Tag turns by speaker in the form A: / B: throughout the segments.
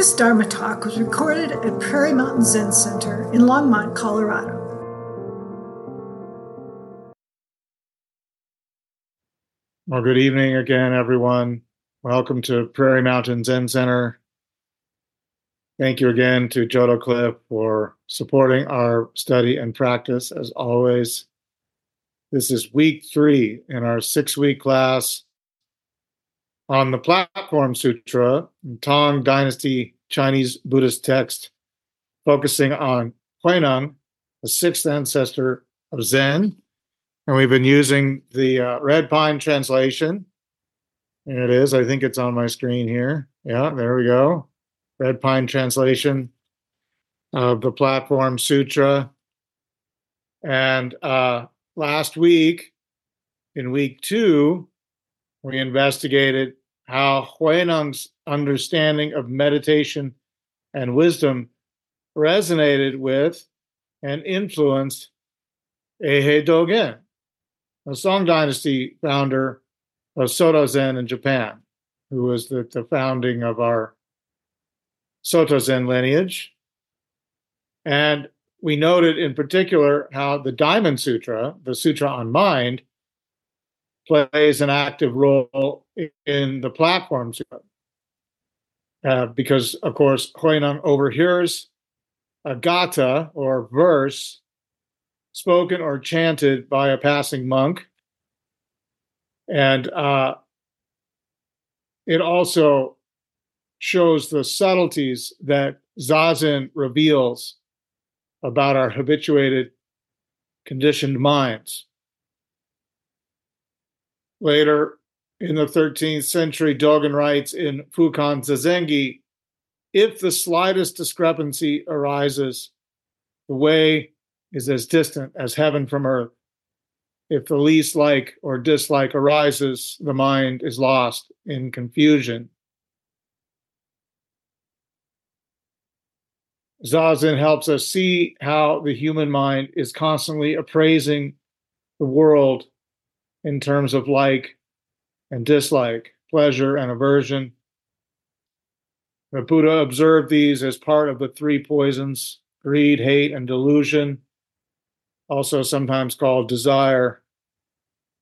A: This Dharma talk was recorded at Prairie Mountain Zen Center in Longmont, Colorado.
B: Well, good evening again, everyone. Welcome to Prairie Mountain Zen Center. Thank you again to Jodo Cliff for supporting our study and practice as always. This is week three in our six week class on the Platform Sutra, Tang Dynasty Chinese Buddhist text, focusing on Huineng, the sixth ancestor of Zen. And we've been using the uh, Red Pine translation. There it is. I think it's on my screen here. Yeah, there we go. Red Pine translation of the Platform Sutra. And uh, last week, in week two, we investigated how Huineng's understanding of meditation and wisdom resonated with and influenced Eihei Dogen, a Song Dynasty founder of Soto Zen in Japan, who was the, the founding of our Soto Zen lineage. And we noted in particular how the Diamond Sutra, the Sutra on Mind, plays an active role in the platform uh, because, of course, Huineng overhears a gatha or verse spoken or chanted by a passing monk. And uh, it also shows the subtleties that Zazen reveals about our habituated, conditioned minds. Later in the 13th century, Dogen writes in Fukan Zazengi if the slightest discrepancy arises, the way is as distant as heaven from earth. If the least like or dislike arises, the mind is lost in confusion. Zazen helps us see how the human mind is constantly appraising the world in terms of like and dislike, pleasure and aversion. The Buddha observed these as part of the three poisons greed, hate, and delusion, also sometimes called desire,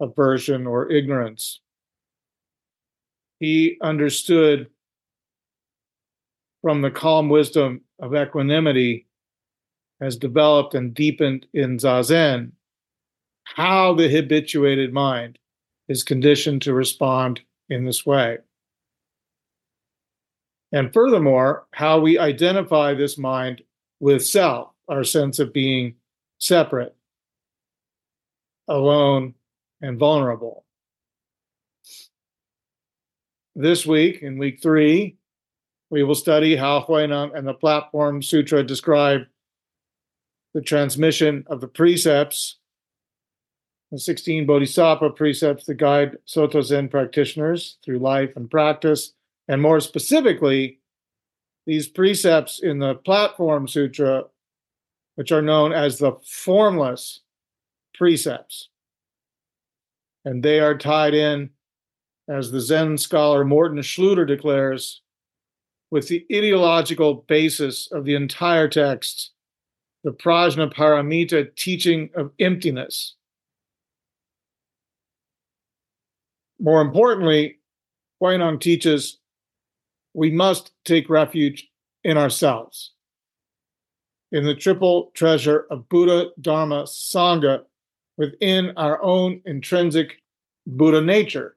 B: aversion, or ignorance. He understood from the calm wisdom of equanimity has developed and deepened in Zazen how the habituated mind is conditioned to respond in this way. And furthermore, how we identify this mind with self, our sense of being separate, alone, and vulnerable. This week, in week three, we will study how Huineng and the Platform Sutra describe the transmission of the precepts the 16 Bodhisattva precepts that guide Soto Zen practitioners through life and practice. And more specifically, these precepts in the Platform Sutra, which are known as the formless precepts. And they are tied in, as the Zen scholar Morten Schlütter declares, with the ideological basis of the entire text, the Prajnaparamita teaching of emptiness More importantly, Huineng teaches we must take refuge in ourselves, in the triple treasure of Buddha, Dharma, Sangha within our own intrinsic Buddha nature.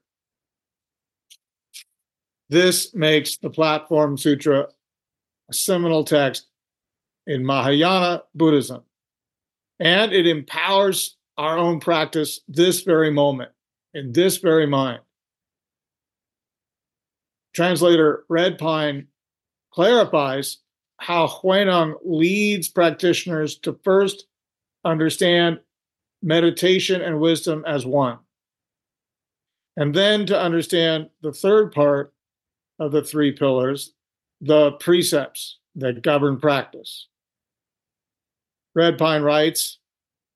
B: This makes the Platform Sutra a seminal text in Mahayana Buddhism, and it empowers our own practice this very moment in this very mind. Translator Red Pine clarifies how Huineng leads practitioners to first understand meditation and wisdom as one, and then to understand the third part of the three pillars, the precepts that govern practice. Red Pine writes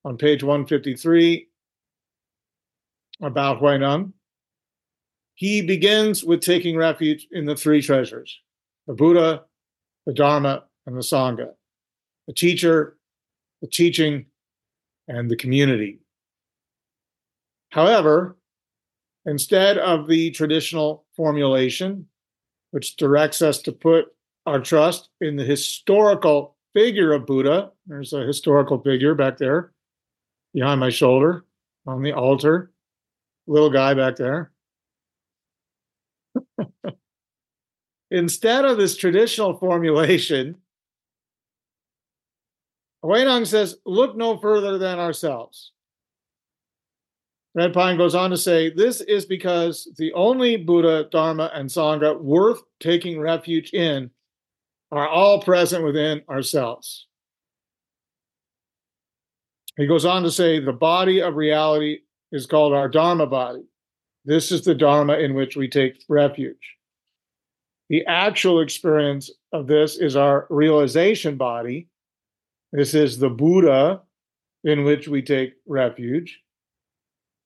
B: on page 153 about Huineng. He begins with taking refuge in the three treasures the Buddha, the Dharma, and the Sangha, the teacher, the teaching, and the community. However, instead of the traditional formulation, which directs us to put our trust in the historical figure of Buddha, there's a historical figure back there behind my shoulder on the altar, little guy back there. Instead of this traditional formulation, Huineng says, look no further than ourselves. Red Pine goes on to say, this is because the only Buddha, Dharma, and Sangha worth taking refuge in are all present within ourselves. He goes on to say, the body of reality is called our Dharma body. This is the Dharma in which we take refuge. The actual experience of this is our realization body. This is the Buddha in which we take refuge.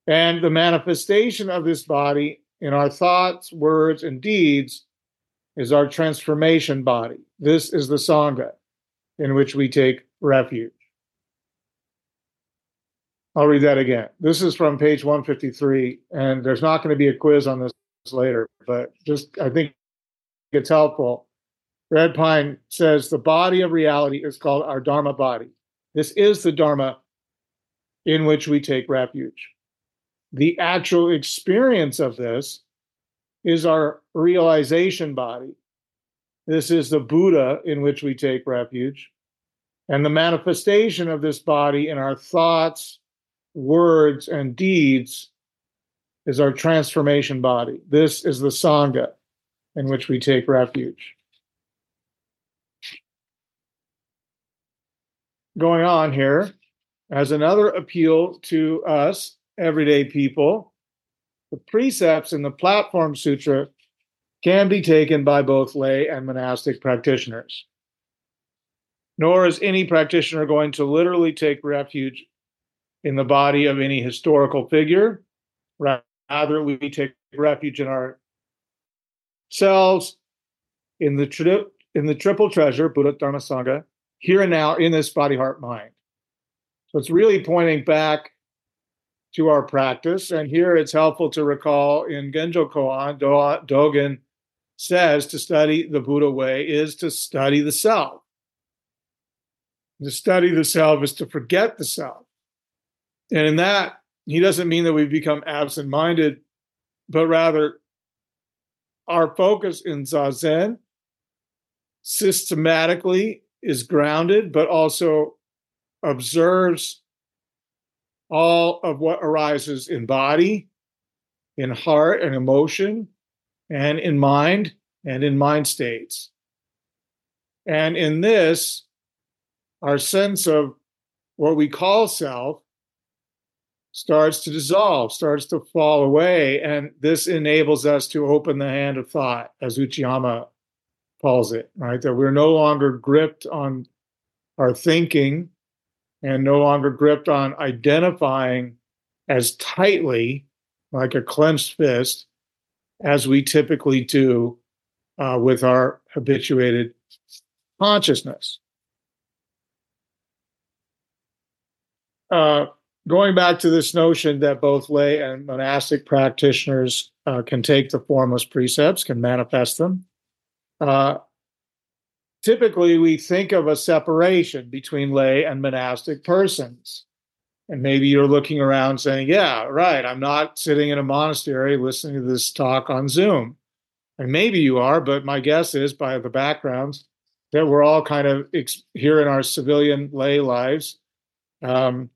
B: And the manifestation of this body in our thoughts, words, and deeds is our transformation body. This is the Sangha in which we take refuge. I'll read that again. This is from page 153, and there's not going to be a quiz on this later, but just I think it's helpful. Red Pine says the body of reality is called our Dharma body. This is the Dharma in which we take refuge. The actual experience of this is our realization body. This is the Buddha in which we take refuge. And the manifestation of this body in our thoughts, words, and deeds is our transformation body. This is the Sangha in which we take refuge. Going on here, as another appeal to us, everyday people, the precepts in the Platform Sutra can be taken by both lay and monastic practitioners. Nor is any practitioner going to literally take refuge in the body of any historical figure. Rather, we take refuge in ourselves, in the, tri- in the triple treasure, Buddha, Dharma, Sangha, here and now in this body, heart, mind. So it's really pointing back to our practice. And here it's helpful to recall in Genjo Koan, Dogen says to study the Buddha way is to study the self. To study the self is to forget the self. And in that, he doesn't mean that we become absent minded, but rather our focus in Zazen systematically is grounded, but also observes all of what arises in body, in heart and emotion, and in mind and in mind states. And in this, our sense of what we call self starts to dissolve, starts to fall away. And this enables us to open the hand of thought, as Uchiyama calls it, right? That we're no longer gripped on our thinking and no longer gripped on identifying as tightly, like a clenched fist, as we typically do uh, with our habituated consciousness. Uh, going back to this notion that both lay and monastic practitioners uh, can take the formless precepts, can manifest them, uh, typically we think of a separation between lay and monastic persons. And maybe you're looking around saying, yeah, right, I'm not sitting in a monastery listening to this talk on Zoom. And maybe you are, but my guess is by the backgrounds that we're all kind of ex- here in our civilian lay lives. Um,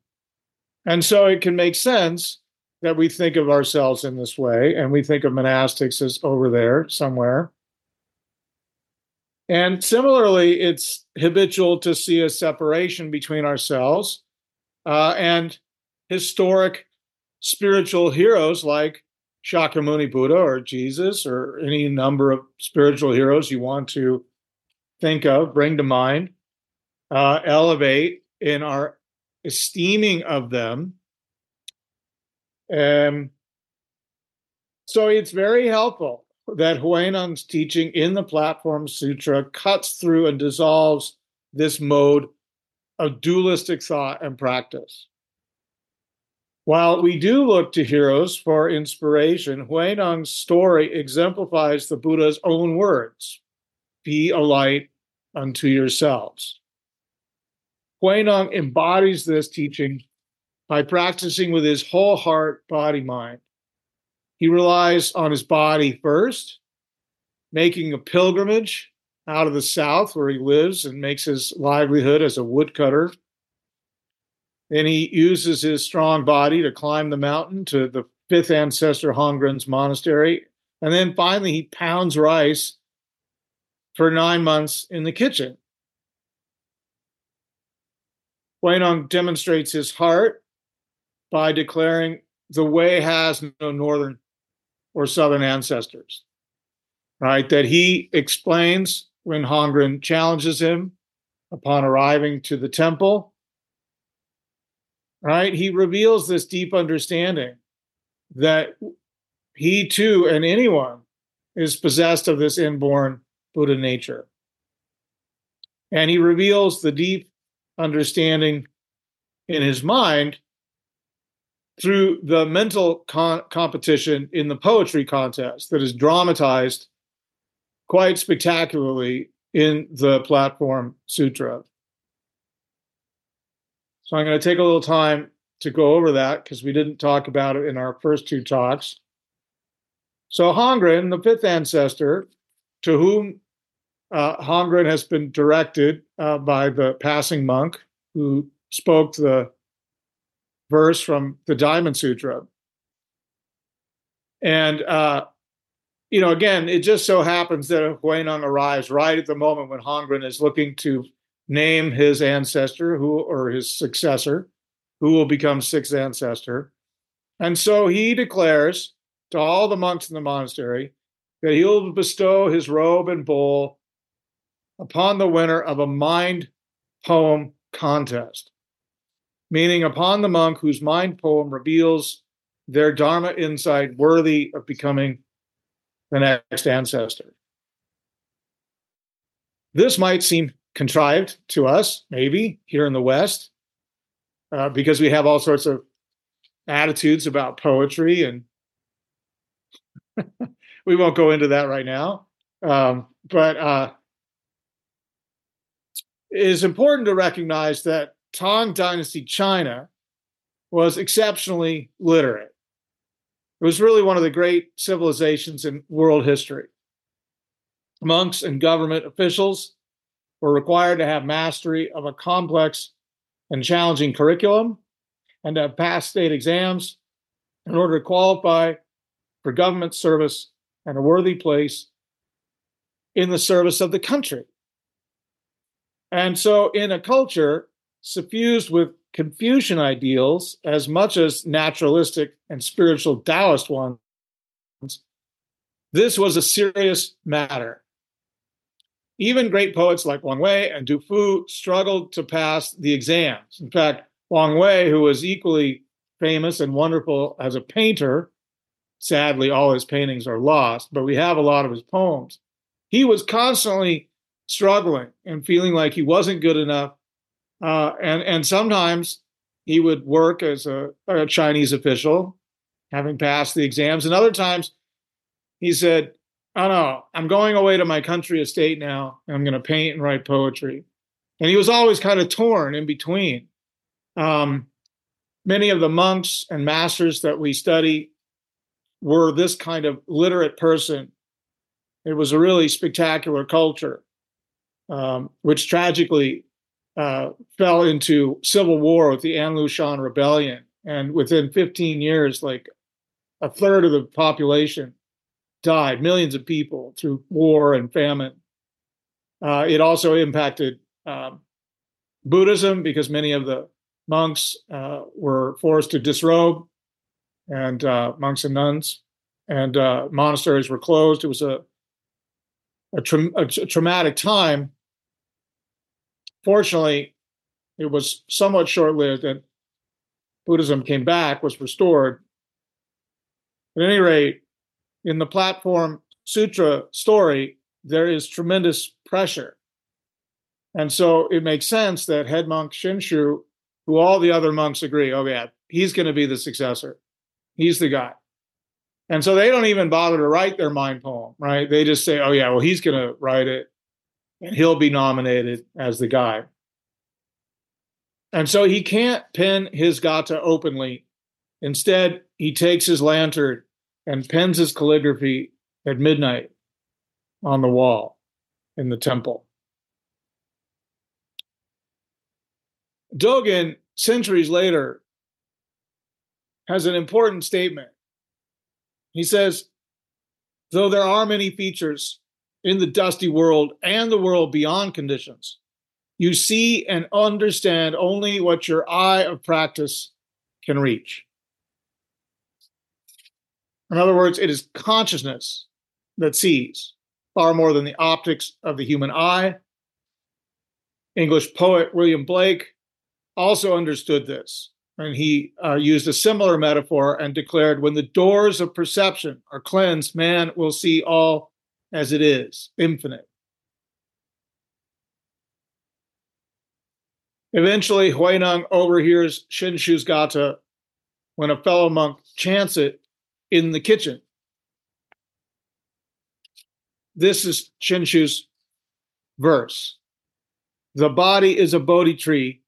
B: and so it can make sense that we think of ourselves in this way and we think of monastics as over there somewhere. And similarly, it's habitual to see a separation between ourselves uh, and historic spiritual heroes like Shakyamuni Buddha or Jesus or any number of spiritual heroes you want to think of, bring to mind, uh, elevate in our esteeming of them. Um, so it's very helpful that Huineng's teaching in the Platform Sutra cuts through and dissolves this mode of dualistic thought and practice. While we do look to heroes for inspiration, Huineng's story exemplifies the Buddha's own words be a light unto yourselves. Huineng embodies this teaching by practicing with his whole heart, body, mind. He relies on his body first, making a pilgrimage out of the south where he lives and makes his livelihood as a woodcutter. Then he uses his strong body to climb the mountain to the fifth ancestor Hongren's monastery. And then finally, he pounds rice for nine months in the kitchen. Huineng demonstrates his heart by declaring the way has no northern or southern ancestors, right? That he explains when Hongren challenges him upon arriving to the temple, right? He reveals this deep understanding that he too and anyone is possessed of this inborn Buddha nature. And he reveals the deep understanding in his mind through the mental con- competition in the poetry contest that is dramatized quite spectacularly in the platform sutra. So I'm going to take a little time to go over that because we didn't talk about it in our first two talks. So Hongren, the fifth ancestor, to whom uh, Hongren has been directed uh, by the passing monk who spoke the verse from the Diamond Sutra. And, uh, you know, again, it just so happens that Huineng arrives right at the moment when Hongren is looking to name his ancestor who or his successor, who will become sixth ancestor. And so he declares to all the monks in the monastery that he'll bestow his robe and bowl upon the winner of a mind poem contest meaning upon the monk whose mind poem reveals their Dharma insight worthy of becoming the next ancestor. This might seem contrived to us, maybe here in the West, uh, because we have all sorts of attitudes about poetry, and we won't go into that right now. Um, but uh, it is important to recognize that Tang Dynasty China was exceptionally literate. It was really one of the great civilizations in world history. Monks and government officials were required to have mastery of a complex and challenging curriculum and to have passed state exams in order to qualify for government service and a worthy place in the service of the country. And so, in a culture suffused with Confucian ideals as much as naturalistic and spiritual Taoist ones, this was a serious matter. Even great poets like Wang Wei and Du Fu struggled to pass the exams. In fact, Wang Wei, who was equally famous and wonderful as a painter, sadly, all his paintings are lost, but we have a lot of his poems. He was constantly struggling and feeling like he wasn't good enough uh, and and sometimes he would work as a, a, Chinese official, having passed the exams, and other times he said, "Oh no, I'm going away to my country estate now, and I'm going to paint and write poetry." And he was always kind of torn in between. Um, many of the monks and masters that we study were this kind of literate person. It was a really spectacular culture, um, which tragically uh, fell into civil war with the An Lushan rebellion. And within 15 years, like a third of the population died, millions of people through war and famine. Uh, it also impacted um, Buddhism because many of the monks uh, were forced to disrobe, and uh, monks and nuns, and uh, monasteries were closed. It was a a, tra- a traumatic time Fortunately, it was somewhat short lived and Buddhism came back, was restored. At any rate, in the platform sutra story, there is tremendous pressure. And so it makes sense that head monk Shenxiu, who all the other monks agree, oh, yeah, he's going to be the successor. He's the guy. And so they don't even bother to write their mind poem, right? They just say, oh, yeah, well, he's going to write it and he'll be nominated as the guy. And so he can't pen his gatha openly. Instead, he takes his lantern and pens his calligraphy at midnight on the wall in the temple. Dogen, centuries later, has an important statement. He says, though there are many features in the dusty world and the world beyond conditions, you see and understand only what your eye of practice can reach. In other words, it is consciousness that sees far more than the optics of the human eye. English poet William Blake also understood this, and he uh, used a similar metaphor and declared when the doors of perception are cleansed, man will see all as it is, infinite. Eventually, Huineng overhears Shenxiu's gatha when a fellow monk chants it in the kitchen. This is Shenxiu's verse. The body is a Bodhi tree,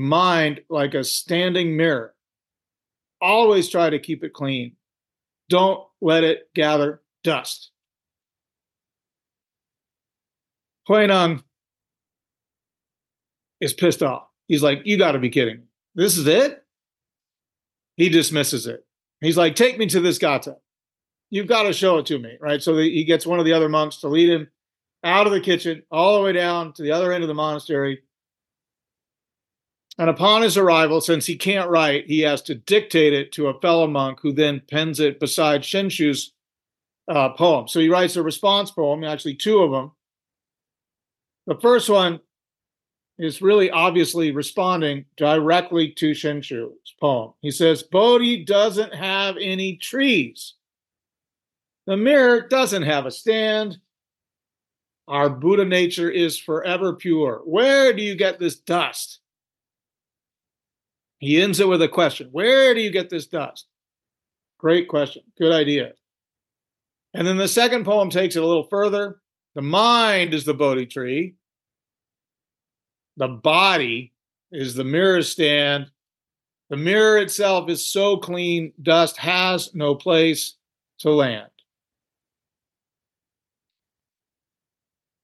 B: mind like a standing mirror. Always try to keep it clean. Don't let it gather dust. Huineng is pissed off. He's like, You got to be kidding. This is it? He dismisses it. He's like, Take me to this gatha. You've got to show it to me, right? So he gets one of the other monks to lead him out of the kitchen, all the way down to the other end of the monastery. And upon his arrival, since he can't write, he has to dictate it to a fellow monk who then pens it beside Shenxiu's uh, poem. So he writes a response poem, actually, two of them. The first one is really obviously responding directly to Shenxiu's poem. He says, Bodhi doesn't have any trees. The mirror doesn't have a stand. Our Buddha nature is forever pure. Where do you get this dust? He ends it with a question Where do you get this dust? Great question. Good idea. And then the second poem takes it a little further. The mind is the Bodhi tree. The body is the mirror stand. The mirror itself is so clean, dust has no place to land.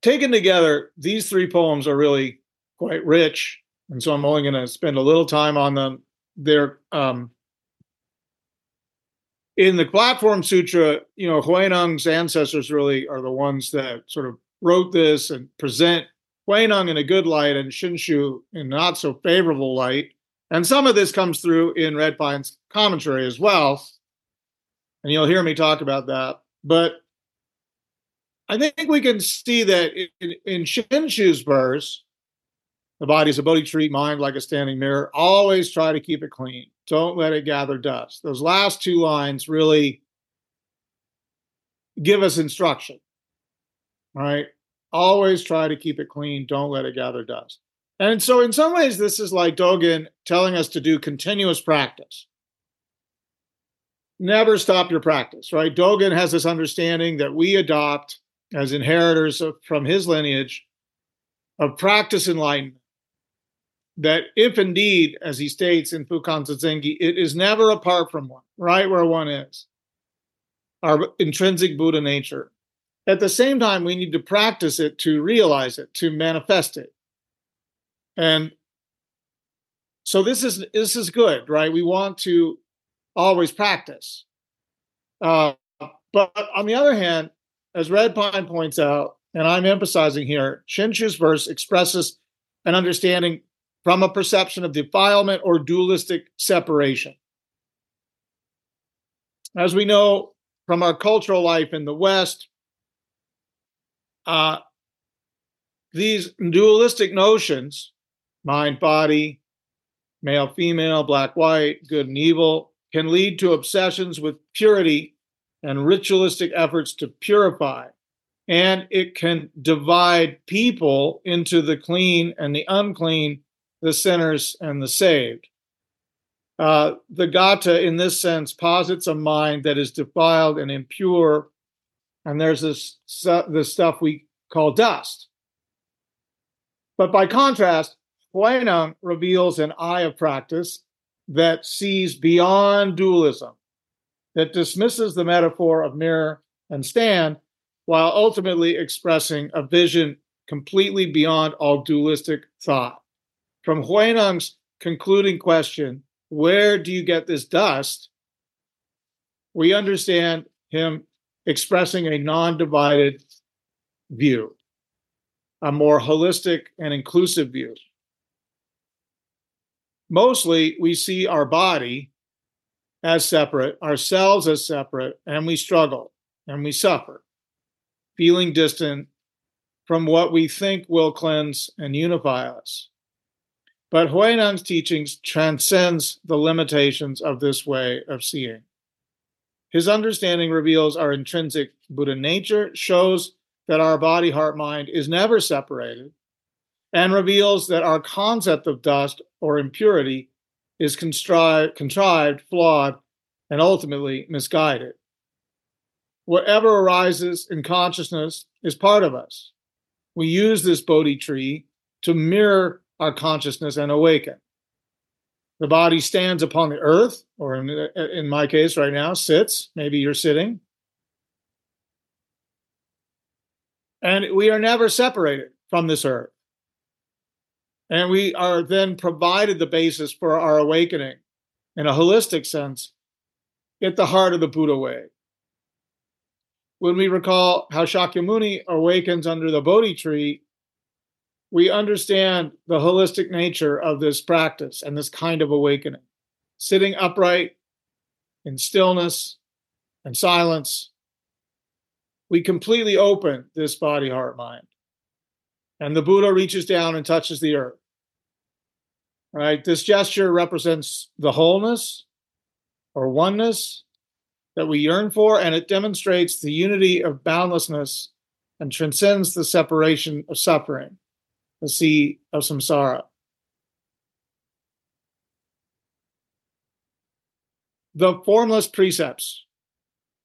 B: Taken together, these three poems are really quite rich, and so I'm only going to spend a little time on them. They're um, in the Platform Sutra. You know, Huineng's ancestors really are the ones that sort of wrote this and present Huineng in a good light and Shenxiu in not so favorable light. And some of this comes through in Red Pine's commentary as well. And you'll hear me talk about that. But I think we can see that in, in Shenxiu's verse, the body is a Bodhi tree, mind like a standing mirror. Always try to keep it clean. Don't let it gather dust. Those last two lines really give us instruction. Right? always try to keep it clean. Don't let it gather dust. And so, in some ways, this is like Dogen telling us to do continuous practice. Never stop your practice, right? Dogen has this understanding that we adopt as inheritors of, from his lineage of practice enlightenment. That if indeed, as he states in Fukan Zazengi, it is never apart from one, right where one is, our intrinsic Buddha nature. At the same time, we need to practice it to realize it, to manifest it. And so this is this is good, right? We want to always practice. Uh, but on the other hand, as Red Pine points out, and I'm emphasizing here, Shenxiu's verse expresses an understanding from a perception of defilement or dualistic separation. As we know from our cultural life in the West, uh, these dualistic notions mind body male female black white good and evil can lead to obsessions with purity and ritualistic efforts to purify. And it can divide people into the clean and the unclean, the sinners and the saved. Uh, the Gatha, in this sense, posits a mind that is defiled and impure, and there's this, this stuff we call dust. But by contrast, Huineng reveals an eye of practice that sees beyond dualism, that dismisses the metaphor of mirror and stand, while ultimately expressing a vision completely beyond all dualistic thought. From Huineng's concluding question, where do you get this dust? We understand him expressing a non divided view, a more holistic and inclusive view. Mostly, we see our body as separate, ourselves as separate, and we struggle and we suffer, feeling distant from what we think will cleanse and unify us. But Huineng's teachings transcends the limitations of this way of seeing. His understanding reveals our intrinsic Buddha nature, shows that our body, heart, mind is never separated, and reveals that our concept of dust or impurity is contrived, contrived, flawed, and ultimately misguided. Whatever arises in consciousness is part of us. We use this Bodhi tree to mirror our consciousness and awaken. The body stands upon the earth, or in, in my case right now, sits. Maybe you're sitting. And we are never separated from this earth. And we are then provided the basis for our awakening in a holistic sense at the heart of the Buddha way. When we recall how Shakyamuni awakens under the Bodhi tree, we understand the holistic nature of this practice and this kind of awakening. Sitting upright in stillness and silence, we completely open this body, heart, mind. And the Buddha reaches down and touches the earth. Right? This gesture represents the wholeness or oneness that we yearn for, and it demonstrates the unity of boundlessness and transcends the separation of suffering the sea of samsara. The formless precepts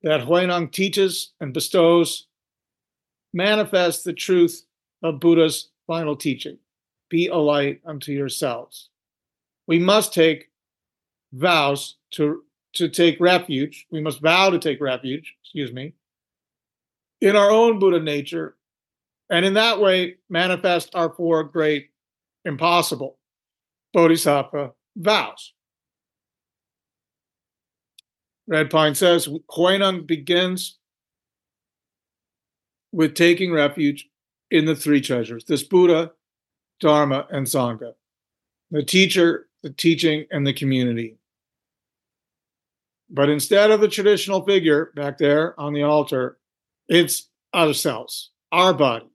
B: that Huineng teaches and bestows manifest the truth of Buddha's final teaching be a light unto yourselves. We must take vows to, to take refuge. We must vow to take refuge, excuse me, in our own Buddha nature and in that way manifest our four great impossible bodhisattva vows. Red Pine says Huineng begins with taking refuge in the three treasures this Buddha, Dharma, and Sangha, the teacher, the teaching, and the community. But instead of the traditional figure back there on the altar, it's ourselves, our body,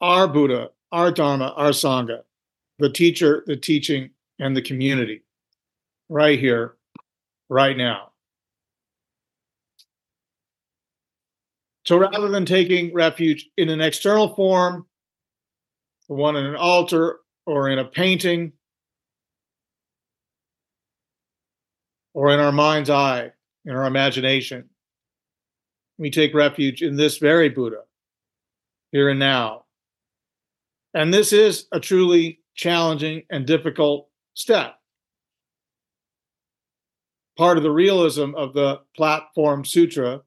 B: our Buddha, our Dharma, our Sangha, the teacher, the teaching, and the community right here, right now. So rather than taking refuge in an external form, the one in an altar or in a painting or in our mind's eye, in our imagination, we take refuge in this very Buddha, here and now, and this is a truly challenging and difficult step. Part of the realism of the Platform Sutra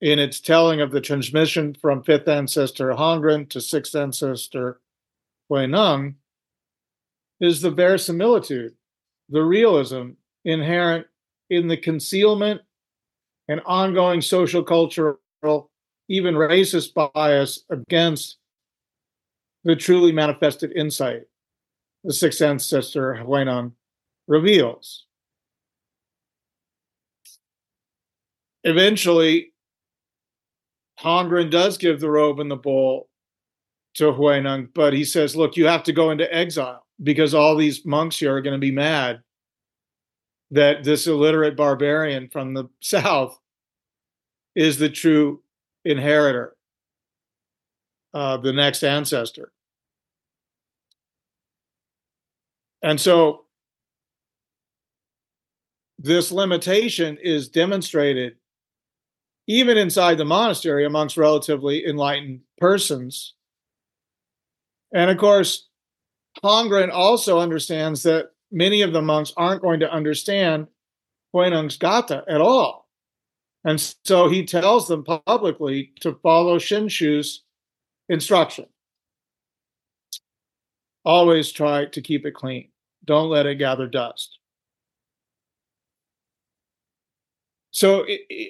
B: in its telling of the transmission from fifth ancestor Hongren to sixth ancestor Huineng is the verisimilitude, the realism inherent in the concealment and ongoing social, cultural, even racist bias against the truly manifested insight the sixth ancestor Huineng reveals. Eventually, Hongren does give the robe and the bowl to Huineng, but he says, Look, you have to go into exile because all these monks here are going to be mad that this illiterate barbarian from the south is the true inheritor, uh, the next ancestor. And so this limitation is demonstrated even inside the monastery amongst relatively enlightened persons. And of course, Hongren also understands that many of the monks aren't going to understand Huineng's Gatha at all. And so he tells them publicly to follow Shenxiu's instruction. Always try to keep it clean. Don't let it gather dust. So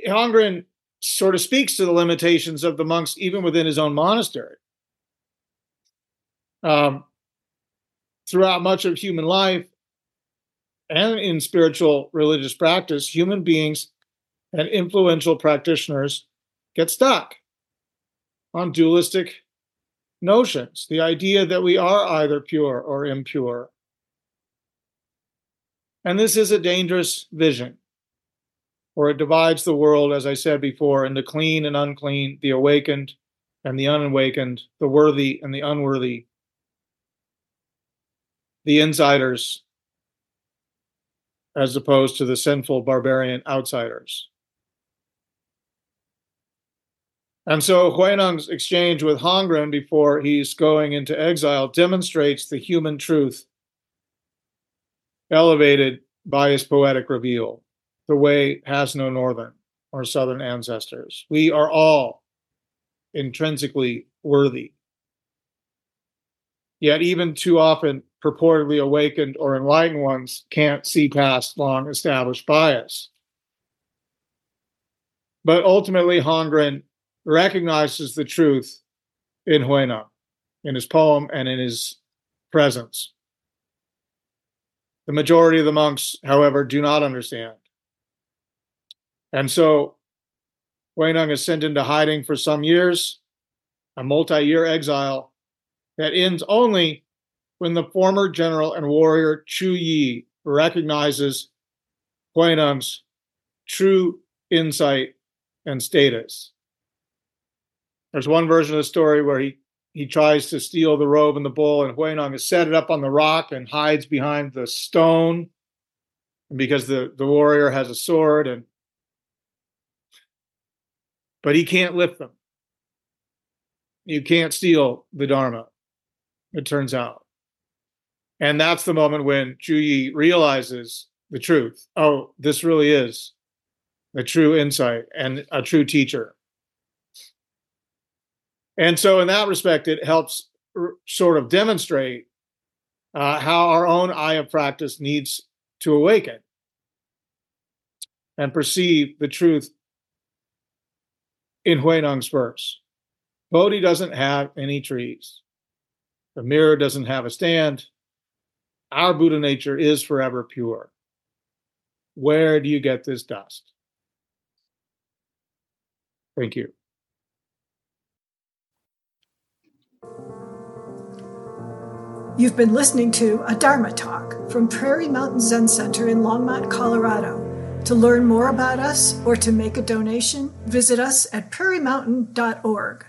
B: Hongren sort of speaks to the limitations of the monks even within his own monastery. Um, throughout much of human life and in spiritual religious practice, human beings and influential practitioners get stuck on dualistic notions, the idea that we are either pure or impure. And this is a dangerous vision, for it divides the world, as I said before, into clean and unclean, the awakened and the unawakened, the worthy and the unworthy, the insiders as opposed to the sinful barbarian outsiders. And so Huineng's exchange with Hongren before he's going into exile demonstrates the human truth elevated by his poetic reveal. The way has no northern or southern ancestors. We are all intrinsically worthy. Yet, even too often, purportedly awakened or enlightened ones can't see past long established bias. But ultimately, Hongren recognizes the truth in Huineng, in his poem and in his presence. The majority of the monks, however, do not understand. And so Huineng is sent into hiding for some years, a multi year exile that ends only when the former general and warrior Chu Yi recognizes Huineng's true insight and status. There's one version of the story where he, he tries to steal the robe and the bull, and Huineng has set it up on the rock and hides behind the stone because the, the warrior has a sword and but he can't lift them. You can't steal the Dharma, it turns out. And that's the moment when Chu Yi realizes the truth. Oh, this really is a true insight and a true teacher. And so, in that respect, it helps r- sort of demonstrate uh, how our own eye of practice needs to awaken and perceive the truth in Huineng's verse. Bodhi doesn't have any trees. The mirror doesn't have a stand. Our Buddha nature is forever pure. Where do you get this dust? Thank you.
A: You've been listening to a Dharma talk from Prairie Mountain Zen Center in Longmont, Colorado. To learn more about us or to make a donation, visit us at prairiemountain.org.